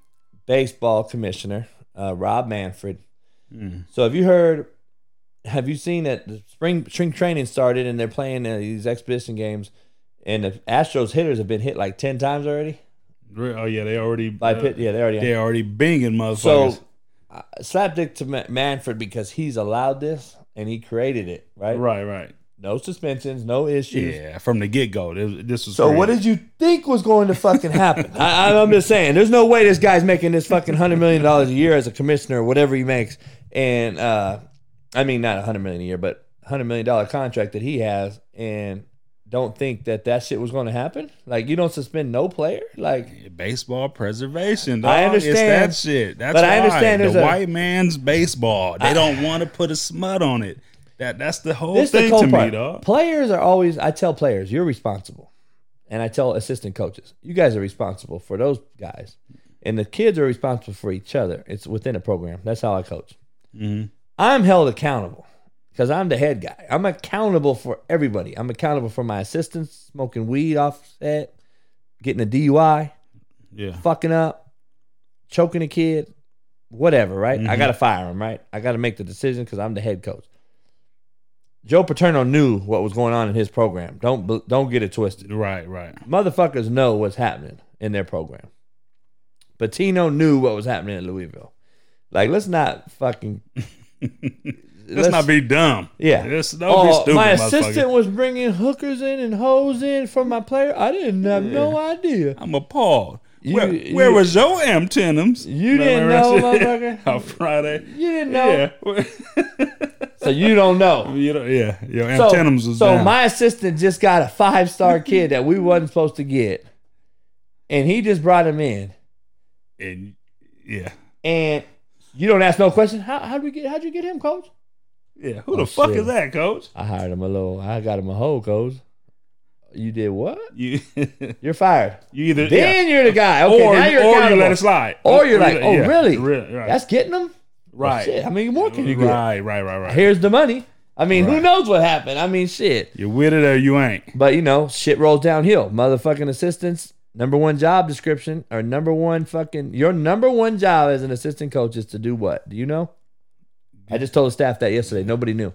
Baseball commissioner, uh, Rob Manfred. Mm. So have you heard? Have you seen that the spring spring training started and they're playing uh, these exhibition games, and the Astros hitters have been hit like ten times already Re- Oh yeah, they already by uh, pit. Yeah, they already. They already binging motherfuckers. so uh, slap dick to Ma- Manfred because he's allowed this and he created it. Right. right, right. No suspensions, no issues. Yeah, from the get go, this, this was. So crazy. what did you think was going to fucking happen? I, I'm just saying, there's no way this guy's making this fucking hundred million dollars a year as a commissioner, or whatever he makes, and uh, I mean not a hundred million a year, but hundred million dollar contract that he has, and don't think that that shit was going to happen. Like you don't suspend no player. Like Baseball preservation. I dog. It's understand. that shit. That's But I why. understand the a- white man's baseball. They don't want to put a smut on it. That that's the whole this the thing cold to part. me, dog. Players are always. I tell players, you're responsible, and I tell assistant coaches, you guys are responsible for those guys, and the kids are responsible for each other. It's within a program. That's how I coach. Mm-hmm. I'm held accountable because I'm the head guy. I'm accountable for everybody. I'm accountable for my assistants smoking weed off set, getting a DUI, Yeah. fucking up, choking a kid, whatever, right? I Mhm. got to fire him, right? I got to make the decision because I'm the head coach. Joe Paterno knew what was going on in his program. Don't don't get it twisted. Right. Right. Motherfuckers know what's happening in their program. Pitino knew what was happening in Louisville. Like, let's not fucking. Let's, not be dumb. Yeah. Let's, don't be Oh, stupid, my assistant was bringing hookers in and hoes in from my player. I didn't have no idea. I'm appalled. You- where, you- where was your antennas? You didn't know, motherfucker. On Friday. You didn't know, Yeah. so you don't know. you know, yeah. Your So, antennas was so down. my assistant just got a five star kid that we wasn't supposed to get, and he just brought him in. and, yeah. And you don't ask no question. How how do we get? How'd you get him, coach? Yeah. Who Oh, the fuck is that, coach? I hired him a little. I got him a hoe, coach. You did what? You You're fired. you either Then yeah. you're the guy. Okay, or, now you're or you let it slide. Or you're like, oh yeah, really? Re- right. That's getting them. Oh, right. Shit, how many more can you get? Right, right, right, right. Here's the money. I mean, who knows what happened? I mean, shit. You're with it or you ain't. But you know, shit rolls downhill. Motherfucking assistants, number one job description or number one fucking your number one job as an assistant coach is to do what? Do you know? I just told the staff that yesterday. Nobody knew.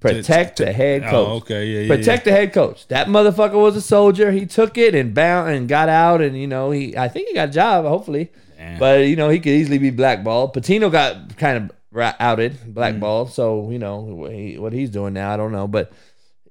Protect the head coach. Oh, okay, yeah, yeah. Protect the head coach. That motherfucker was a soldier. He took it and bound and got out, and you know he. I think he got a job. Hopefully, Damn. but you know he could easily be blackballed. Pitino got kind of outed, blackballed. Mm. So you know what, he, what he's doing now, I don't know, but.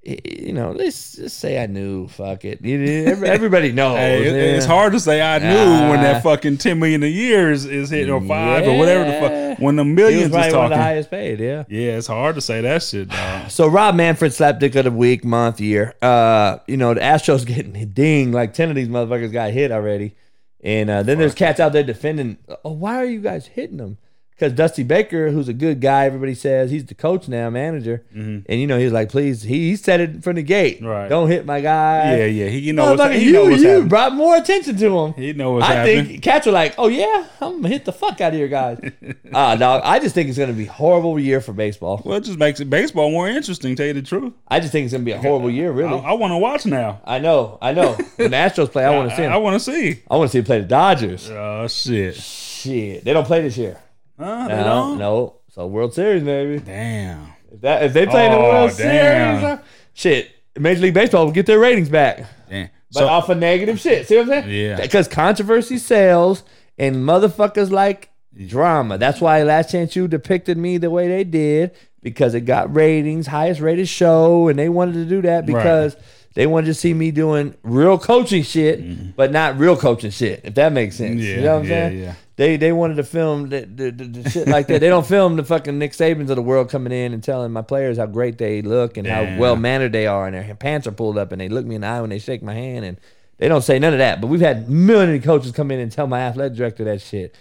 You know, let's just say I knew. Fuck it. You- you- every- Everybody knows. Hey, it- yeah. it's hard to say I knew when Ah. that fucking ten million a year is, is hitting or five or whatever the fuck when the millions is probably one of the talking. highest paid. Yeah. Yeah, it's hard to say that shit, dog. So Rob Manfred slapdick of the week, month, year. Uh, you know the Astros getting dinged. Like ten of these motherfuckers got hit already, and uh, then there's cats out there defending. Oh, why are you guys hitting them? Because Dusty Baker, who's a good guy, everybody says he's the coach now, manager, and you know he's like, please, he, he said it from the gate, Mm-hmm. Right. Don't hit my guy. Yeah, yeah. He you know what's, he you know what's you happening. brought more attention to him. He know what's I happening. think cats are like, oh yeah, I'm gonna hit the fuck out of your guys. Ah, dog. I just think it's gonna be a horrible year for baseball. well, it just makes it baseball more interesting. Tell you the truth, I just think it's gonna be a horrible year, really. I, I want to watch now. I know, I know. When the Astros play, I want to see I, them. want to see. I want to see them play the Dodgers. Oh shit! Shit, they don't play this year. Huh, they No, don't? no. So World Series, maybe. Damn. If, that, if they play in the Oh, World damn. Series, uh, shit, Major League Baseball will get their ratings back, Damn. but So off of negative shit. See what I'm saying? Yeah. Because controversy sells, and motherfuckers like drama. That's why Last Chance U depicted me the way they did because it got ratings, highest rated show, and they wanted to do that because. They wanted to see me doing real coaching shit, mm-hmm. but not real coaching shit. If that makes sense, you Yeah, know what I'm yeah, saying? yeah. They they wanted to film the, the, the, the shit like that. They don't film the fucking Nick Sabans of the world coming in and telling my players how great they look and Yeah. how well mannered they are and their pants are pulled up and they look me in the eye when they shake my hand and they don't say none of that. But we've had million of coaches come in and tell my athletic director that shit,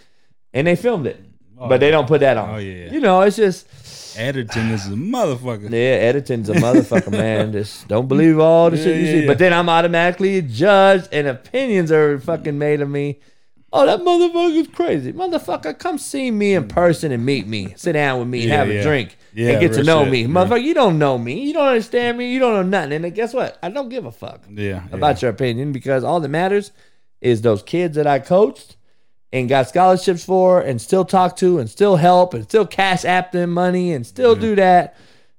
and they filmed it, oh, but they don't put that on. Oh, yeah. you know it's just editing is a motherfucker. yeah, editing's a motherfucker, man. Just don't believe all the shit you Yeah, see. yeah, But then I'm automatically judged, and opinions are fucking made of me. Oh, that motherfucker's crazy. Motherfucker, come see me in person and meet me. Sit down with me and Yeah, have a drink Yeah, and get to know shit. me. Yeah. Motherfucker, you don't know me. You don't understand me. You don't know nothing. And then guess what? I don't give a fuck Yeah, about your opinion because all that matters is those kids that I coached and got scholarships for and still talk to and still help and still cash app them money and still do that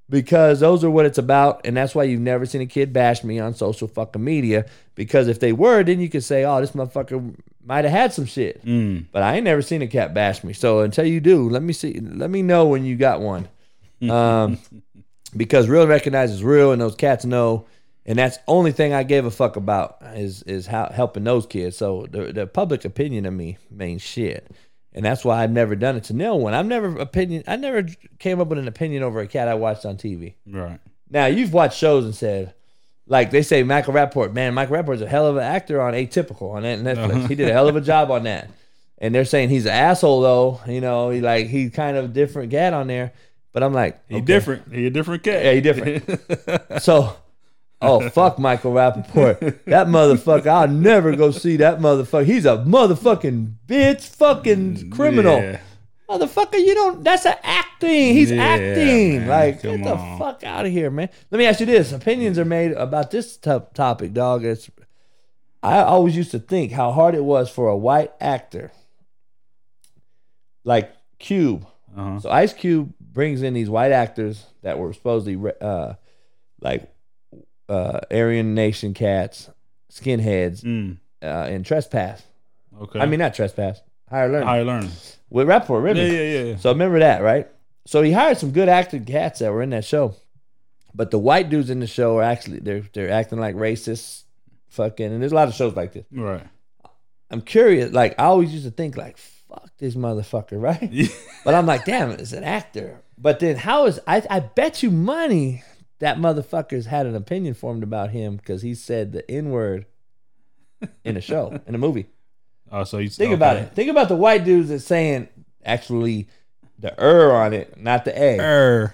because those are what it's about. And that's why you've never seen a kid bash me on social fucking media because if they were then you could say oh this motherfucker might have had some shit. Mm. but I ain't never seen a cat bash me. So until you do let me see let me know when you got one. Um, because real recognizes real and those cats know and that's the only thing I gave a fuck about is is how helping those kids. So the the public opinion of me means shit, and that's why I've never done it to no one. I've never opinion. I never came up with an opinion over a cat I watched on TV. Right. Now you've watched shows and said, like they say Michael Rapaport, man, Michael Rapaport's a hell of an actor on Atypical on Netflix. Uh-huh. He did a hell of a job on that. And they're saying he's an asshole though, you know, he like he's kind of a different cat on there. But I'm like, He different. He a different cat. Yeah, he different. so, oh fuck, Michael Rapaport, that motherfucker. I'll never go see that motherfucker. He's a motherfucking bitch, fucking criminal, Yeah. motherfucker. You don't. That's an acting. He's Yeah, acting. man, like, get the on. fuck out of here, man. Let me ask you this: opinions are made about this top topic, dog. It's. I always used to think how hard it was for a white actor, like Cube. Uh-huh. So Ice Cube brings in these white actors that were supposedly uh, like uh, Aryan Nation cats, skinheads, Mm. uh, and trespass. Okay. I mean, not trespass, higher learning higher learning. with Rapaport, Yeah, really. yeah, yeah. yeah. So remember that, right? So he hired some good acting cats that were in that show, but the white dudes in the show are actually they're they're acting like racists, fucking. And there's a lot of shows like this. Right. I'm curious. Like I always used to think, like, fuck this motherfucker, right? But I'm like, damn, it's an actor. But then how is I? I bet you money that motherfucker's had an opinion formed about him because he said the n word in a show in a movie. Oh, so you Think about it. Think about the white dudes that's saying actually the er on it, not the a. Er.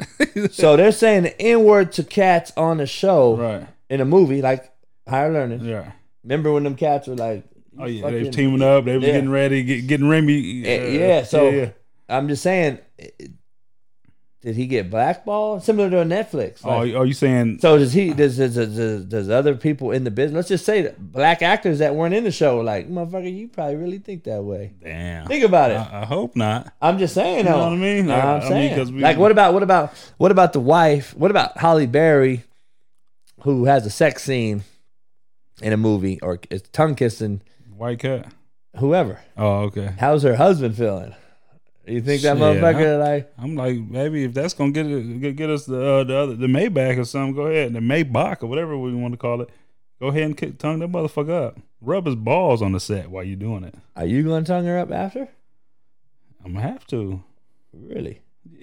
So they're saying the n word to cats on the show Right. in a movie, like Higher Learning. Yeah. Remember when them cats were like, Oh yeah, they was teaming up. They was Yeah. getting ready, get, getting Remy. uh, Eh, yeah, so- yeah. I'm just saying, did he get blackballed? Similar to a Netflix. Oh, are you saying? so does he? Does, does does does other people in the business? Let's just say that black actors that weren't in the show, were like motherfucker, you probably really think that way. Damn. Think about it. I, I hope not. I'm just saying, You know though. what I mean? Like, I'm I mean, we- like, what about what about what about the wife? What about Halle Berry, who has a sex scene in a movie or is tongue kissing White cat. whoever? Oh, okay. How's her husband feeling? You think that Shit, motherfucker like? I'm like, maybe if that's gonna get it, get, get us the uh, the other the Maybach or something, go ahead. The Maybach or whatever we want to call it. Go ahead and kick, tongue that motherfucker up. Rub his balls on the set while you're doing it. Are you to tongue her up after? I'm gonna have to. Really?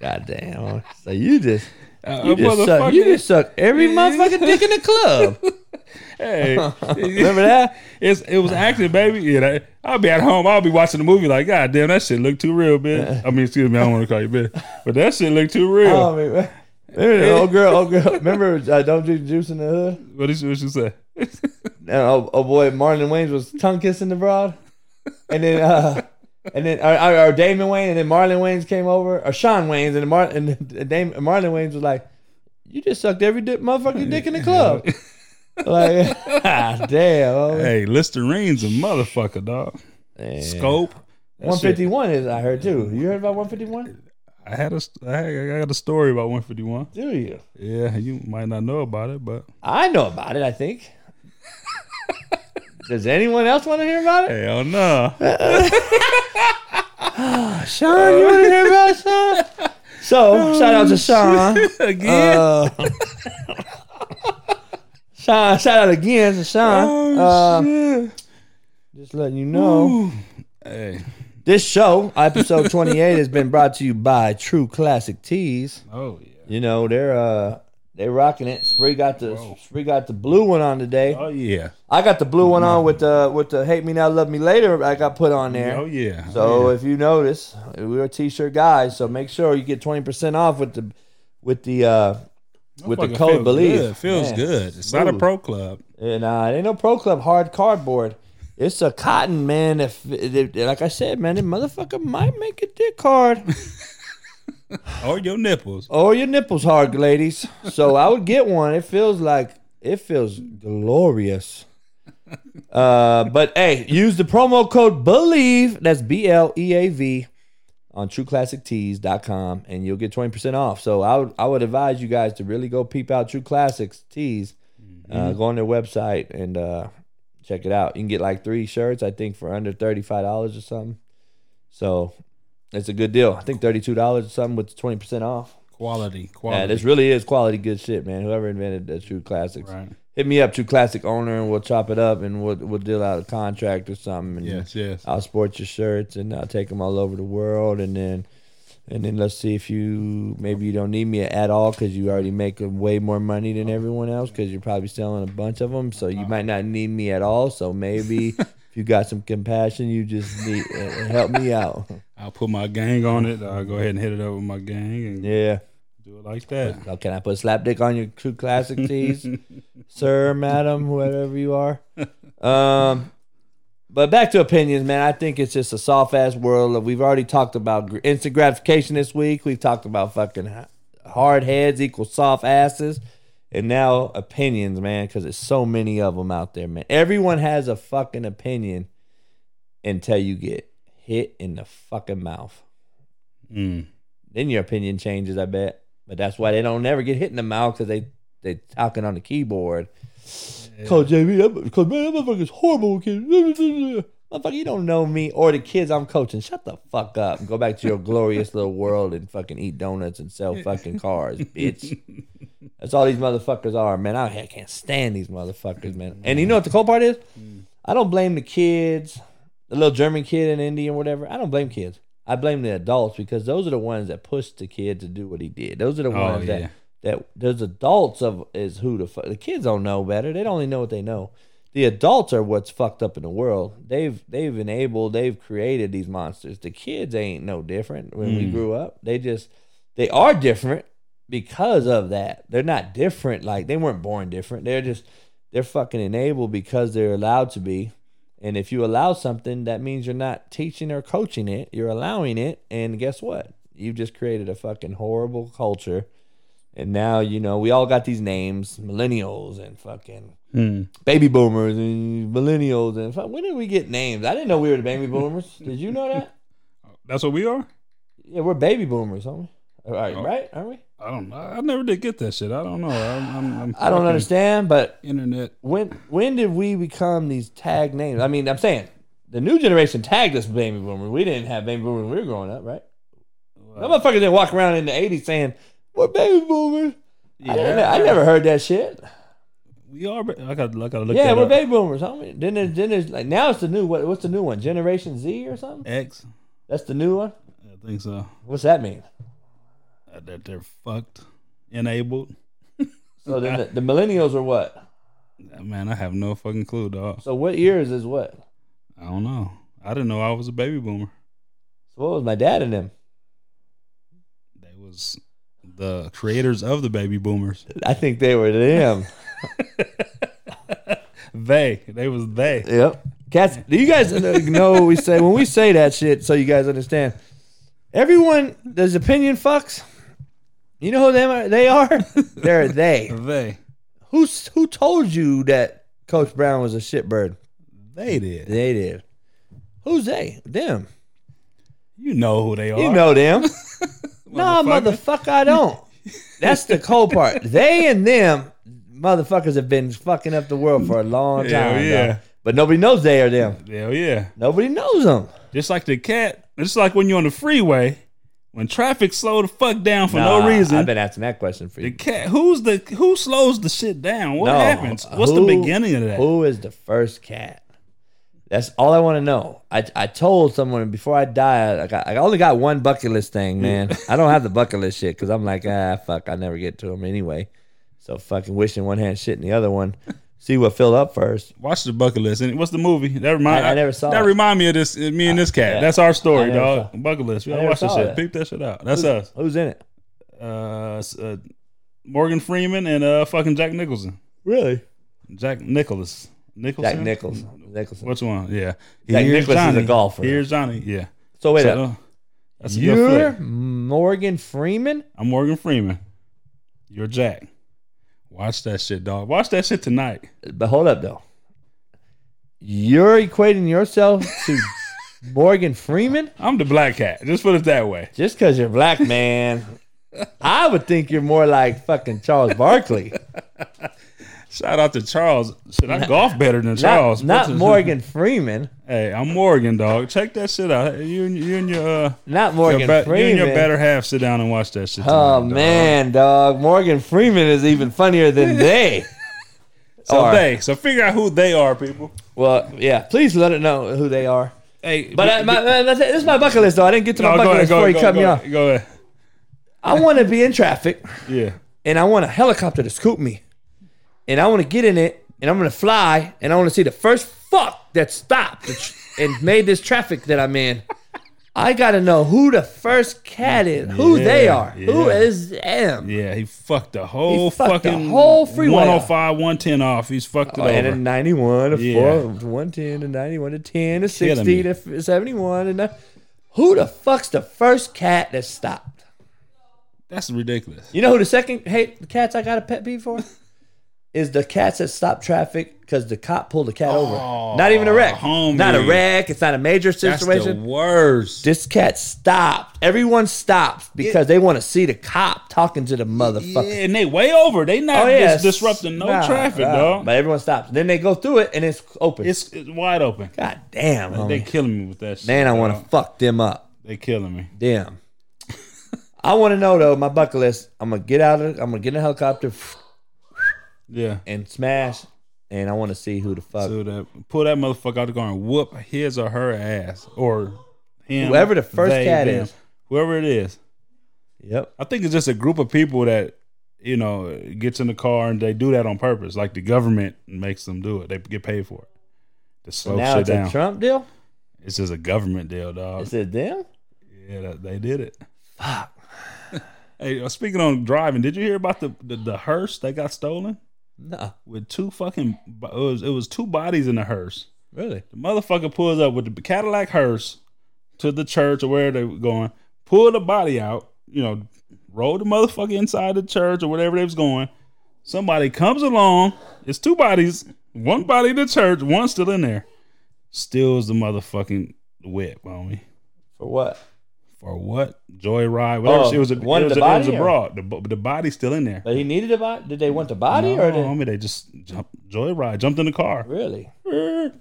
God damn. So you just Uh, you just suck you just suck every motherfucking dick in the club. hey, Remember that? It's it was acting, baby. Yeah, that, I'll be at home. I'll be watching the movie like, God damn, that shit look too real, bitch. I mean, excuse me, I don't want to call you bitch, but that shit look too real. Oh, man. Remember the old girl, old girl. Remember uh, Don't Drink the Juice in the Hood? what did you, what you say? And oh, oh boy, Marlon Wayans was tongue kissing the broad. And then uh and then or, or, or Damon Wayne and then Marlon Wayans came over or Shawn Wayans, and then Mar- and Dame, Marlon Wayans was like, "You just sucked every di- motherfucking dick in the club." like, ah, damn. oh, hey, Listerine's a motherfucker, dog. man. Scope. One fifty one is I heard too. You heard about one fifty one? I had a, had- I got a story about 151. Do you? Yeah, you might not know about it, but I know about it. I think. Does anyone else want to hear about it? hell no. Sean, you want to hear about it, Sean? So, shout out to Sean. Again, Uh, Sean, shout out again to Sean. oh uh, just letting you know. Hey, This show, episode 28, has been brought to you by True Classic Tees. oh yeah, You know, they're uh they rocking it. Spree got the Whoa. Spree got the blue one on today. oh yeah, I got the blue one on with the with the Hate Me Now Love Me Later I got put on there. oh yeah. So oh, if you notice, we're t-shirt guys, so make sure you get 20% off with the with the uh with the code feels believe. good. feels Man. good. It's not a pro club. And uh, it ain't no Pro Club hard cardboard. It's a cotton, man. If, if like I said, man, the motherfucker might make a dick hard Or your nipples. or your nipples hard, ladies. So I would get one. It feels like it feels glorious. Uh, but hey, use the promo code BELIEVE. That's B L E A V on TrueClassicTees.com, and you'll get twenty percent off. So I would I would advise you guys to really go peep out True Classics Tees. Uh, go on their website and uh, check it out. You can get like three shirts, I think, for under thirty five dollars or something. So it's a good deal. I think thirty two dollars or something with twenty percent off. Quality, quality. Yeah, this really is quality good shit, man. Whoever invented the True Classics, right. hit me up, True Classic owner, and we'll chop it up and we'll we'll deal out a contract or something. And Yes, yes. I'll sport your shirts and I'll take them all over the world. And then And then let's see if you maybe you don't need me at all because you already make way more money than everyone else because you're probably selling a bunch of them. So you might not need me at all. So maybe if you got some compassion, you just need uh, help me out. I'll put my gang on it. I'll go ahead and hit it up with my gang and Yeah. do it like that. Oh, can I put slap dick on your true classic tees, sir, madam, whoever you are? Um, but back to opinions, man. I think it's just a soft ass world. We've already talked about instant gratification this week. We've talked about fucking hard heads equal soft asses, and now opinions, man. Because there's so many of them out there, man. Everyone has a fucking opinion until you get hit in the fucking mouth Mm. then your opinion changes, I bet. But that's why they don't never get hit in the mouth because they they talking on the keyboard. Coach JB, that, Coach man, that motherfucker's horrible kid. Motherfucker, you don't know me or the kids I'm coaching. Shut the fuck up go back to your glorious little world and fucking eat donuts and sell fucking cars, bitch. That's all these motherfuckers are, man. I, I can't stand these motherfuckers, man. And you know what the cool part is? I don't blame the kids, the little German kid in India or whatever. I don't blame kids. I blame the adults because those are the ones that pushed the kid to do what he did. Those are the Oh, ones yeah. that that those adults of is who the fuck the kids don't know better. They don't only know what they know. The adults are what's fucked up in the world. They've they've enabled, they've created these monsters. The kids ain't no different when we Mm. grew up. They just they are different because of that. They're not different like they weren't born different. They're just they're fucking enabled because they're allowed to be. And if you allow something, that means you're not teaching or coaching it. You're allowing it. And guess what? You've just created a fucking horrible culture. And now, you know, we all got these names millennials and fucking Mm. baby boomers and millennials. And fuck, when did we get names? I didn't know we were the baby boomers. Did you know that? That's what we are. Yeah, we're baby boomers, aren't we? All right, Oh. right? Aren't we? I don't. I I never did get that shit. I don't know. I'm. I'm, I'm I don't understand, but Internet. when when did we become these tag names? I mean, I'm saying the new generation tagged us baby boomers. We didn't have baby boomers when we were growing up, right? No motherfuckers didn't walk around in the '80s saying we're baby boomers. I, I never heard that shit. We are. I got. I got to look. yeah, that we're up. baby boomers, homie. Then there's, then there's like now it's the new what? What's the new one? Generation Z or something? X. That's the new one. I think so. What's that mean? That they're fucked, enabled. So then the, the millennials are what? Man, I have no fucking clue, dog. So what years is what? I don't know. I didn't know I was a baby boomer. So what was my dad and them? They was the creators of the baby boomers. I think they were them. They. They was they. Yep. Cats, do you guys know what we say when we say that shit so you guys understand? Everyone, does opinion fucks? You know who them are, they are? They're they. They. Who's who told you that Coach Brown was a shitbird? They did. They did. Who's they? Them. You know who they are. You know them. no, Motherfucker. I don't. That's the cold part. They and them motherfuckers have been fucking up the world for a long Hell time. yeah. dog. But nobody knows they are them. Hell yeah. Nobody knows them. Just like the cat. Just like when you're on the freeway, when traffic slow the fuck down for no reason. I've been asking that question for you. the cat. Who's the who slows the shit down? What No, happens? What's who- the beginning of that? Who is the first cat? That's all I want to know. I, I told someone before I die, I, got, I only got one bucket list thing, man. I don't have the bucket list shit because I'm like, ah, fuck, I never get to them anyway. So fucking wishing one hand, shit in the other one. See what filled up first. Watch the bucket list. And what's the movie? That remind I- I never saw That it. remind me of this. Me and this cat. yeah. That's our story, dog. Bucket list. We gotta watch this shit. that. Peep that shit out. That's us. Who's in it? Uh, uh, Morgan Freeman and uh, fucking Jack Nicholson. Really? Jack Nicholas. Nicholson. Jack Nichols. Nicholson. Which one? Yeah. Jack Here's Nicklaus is a golfer. Here's Johnny. Yeah. So wait So, up. uh, that's You're. Morgan Freeman? I'm Morgan Freeman. You're Jack. Watch that shit, dog. Watch that shit tonight. But hold up though. You're equating yourself to Morgan Freeman? I'm the black cat. Just put it that way. Just because you're black, man. I would think you're more like fucking Charles Barkley. Shout out to Charles. Shit, I golf better than Charles. not his- Morgan Freeman. Hey, I'm Morgan, dog. Check that shit out. You and you and your uh, Not your, Morgan be- you and your better half sit down and watch that shit. oh tonight, dog. man, dog. Morgan Freeman is even funnier than they. So Or- they. So figure out who they are, people. Well, yeah. Please let it know who they are. Hey, But I, my, my, this is my bucket list, though. I didn't get to my no, bucket ahead, list before ahead, you cut me off. Go ahead. I want to be in traffic, Yeah. and I want a helicopter to scoop me, and I want to get in it, and I'm gonna fly, and I want to see the first fuck that stopped the and made this traffic that I'm in. I gotta know who the first cat is, who they are, who yeah. is them. Yeah, he fucked the whole fucked the fucking whole freeway 105, 110 off. He's fucked it Oh, and a 91 to Yeah. 4, 110 to 91 to 10 to 60 me. to 71 and that. Who the fuck's the first cat that stopped? That's ridiculous. You know who the second hey, the cats I got a pet peeve for? Is the cats that stop traffic because the cop pulled the cat over. Oh, not even a wreck. homie. Not a wreck. It's not a major That's situation. the worst. this cat stopped. Everyone stops because they want to see the cop talking to the motherfucker. Yeah, and they way over. They not Oh dis- disrupting no Nah, traffic, nah. dog. But everyone stops. Then they go through it and it's open. It's, it's wide open. God damn, They homie. killing me with that shit. Man, I want dog. to fuck them up. They killing me. Damn. I want to know though, my bucket list. I'm gonna get out of. I'm gonna get in a helicopter Yeah. and smash, and I want to see who the fuck, So that pull that motherfucker out the car and whoop his or her ass or him, Whoever the first they, cat them, is. whoever it is. Yep. I think it's just a group of people that you know gets in the car and they do that on purpose. Like the government makes them do it. They get paid for it to slow now shit it's down. a Trump deal. It's just a government deal, dog. Is it them? yeah, they did it. Hey, uh, speaking on driving, did you hear about the the, the hearse that got stolen No, with two fucking? It was it was two bodies in the hearse. really. The motherfucker pulls up with the Cadillac hearse to the church or where they were going, pull the body out, you know, roll the motherfucker inside the church or whatever they was going. Somebody comes along, it's two bodies, one body in the church, one still in there. Steals the motherfucking whip, homie. For what? For what? Joyride, whatever. Oh, it was a, one it of was the a, it was body, a or- broad. The, the body's still in there. But he needed a body. Did they want the body no, or did homie, they just jumped, joyride, jumped in the car. really?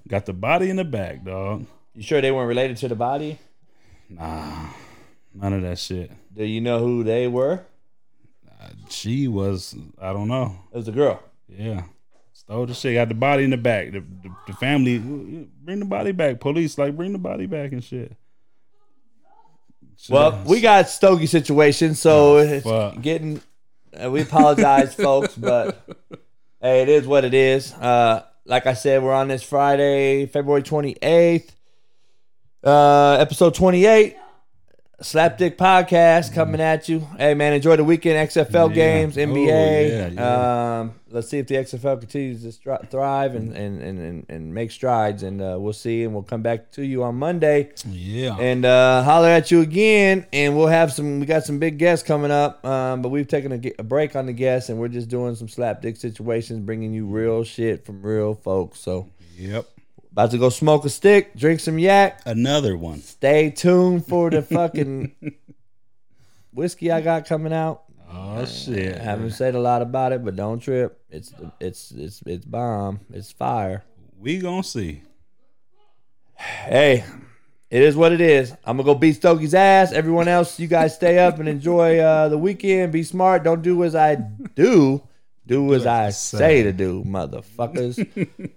Got the body in the back, dog. You sure they weren't related to the body? Nah, none of that shit. Do you know who they were? She was, I don't know. It was a girl. Yeah. Stole the shit, got the body in the back. The, the, the family, bring the body back. Police, like, bring the body back and shit. Well, we got Stogie situation, so it's fuck. getting. Uh, we apologize, folks, but hey, it is what it is. Uh, like I said, we're on this Friday, February twenty eighth, uh, episode twenty eight. Slapdick podcast coming at you. Hey man, enjoy the weekend XFL Yeah. games, Oh, NBA. yeah, yeah. Um, let's see if the XFL continues to stri- thrive and and, and, and and make strides, and uh, we'll see. And we'll come back to you on Monday yeah. and uh, holler at you again. And we'll have some. We got some big guests coming up, um, but we've taken a, a break on the guests, and we're just doing some slapdick situations, bringing you real shit from real folks. So Yep. About to go smoke a stick, drink some yak. Another one. Stay tuned for the fucking whiskey I got coming out. Oh, shit. I haven't said a lot about it, but don't trip. It's it's it's it's bomb. It's fire. We gonna see. hey, it is what it is. I'm gonna go beat Stogie's ass. Everyone else, you guys stay up and enjoy uh, the weekend. Be smart. Don't do as I do. Do as I say to do, motherfuckers.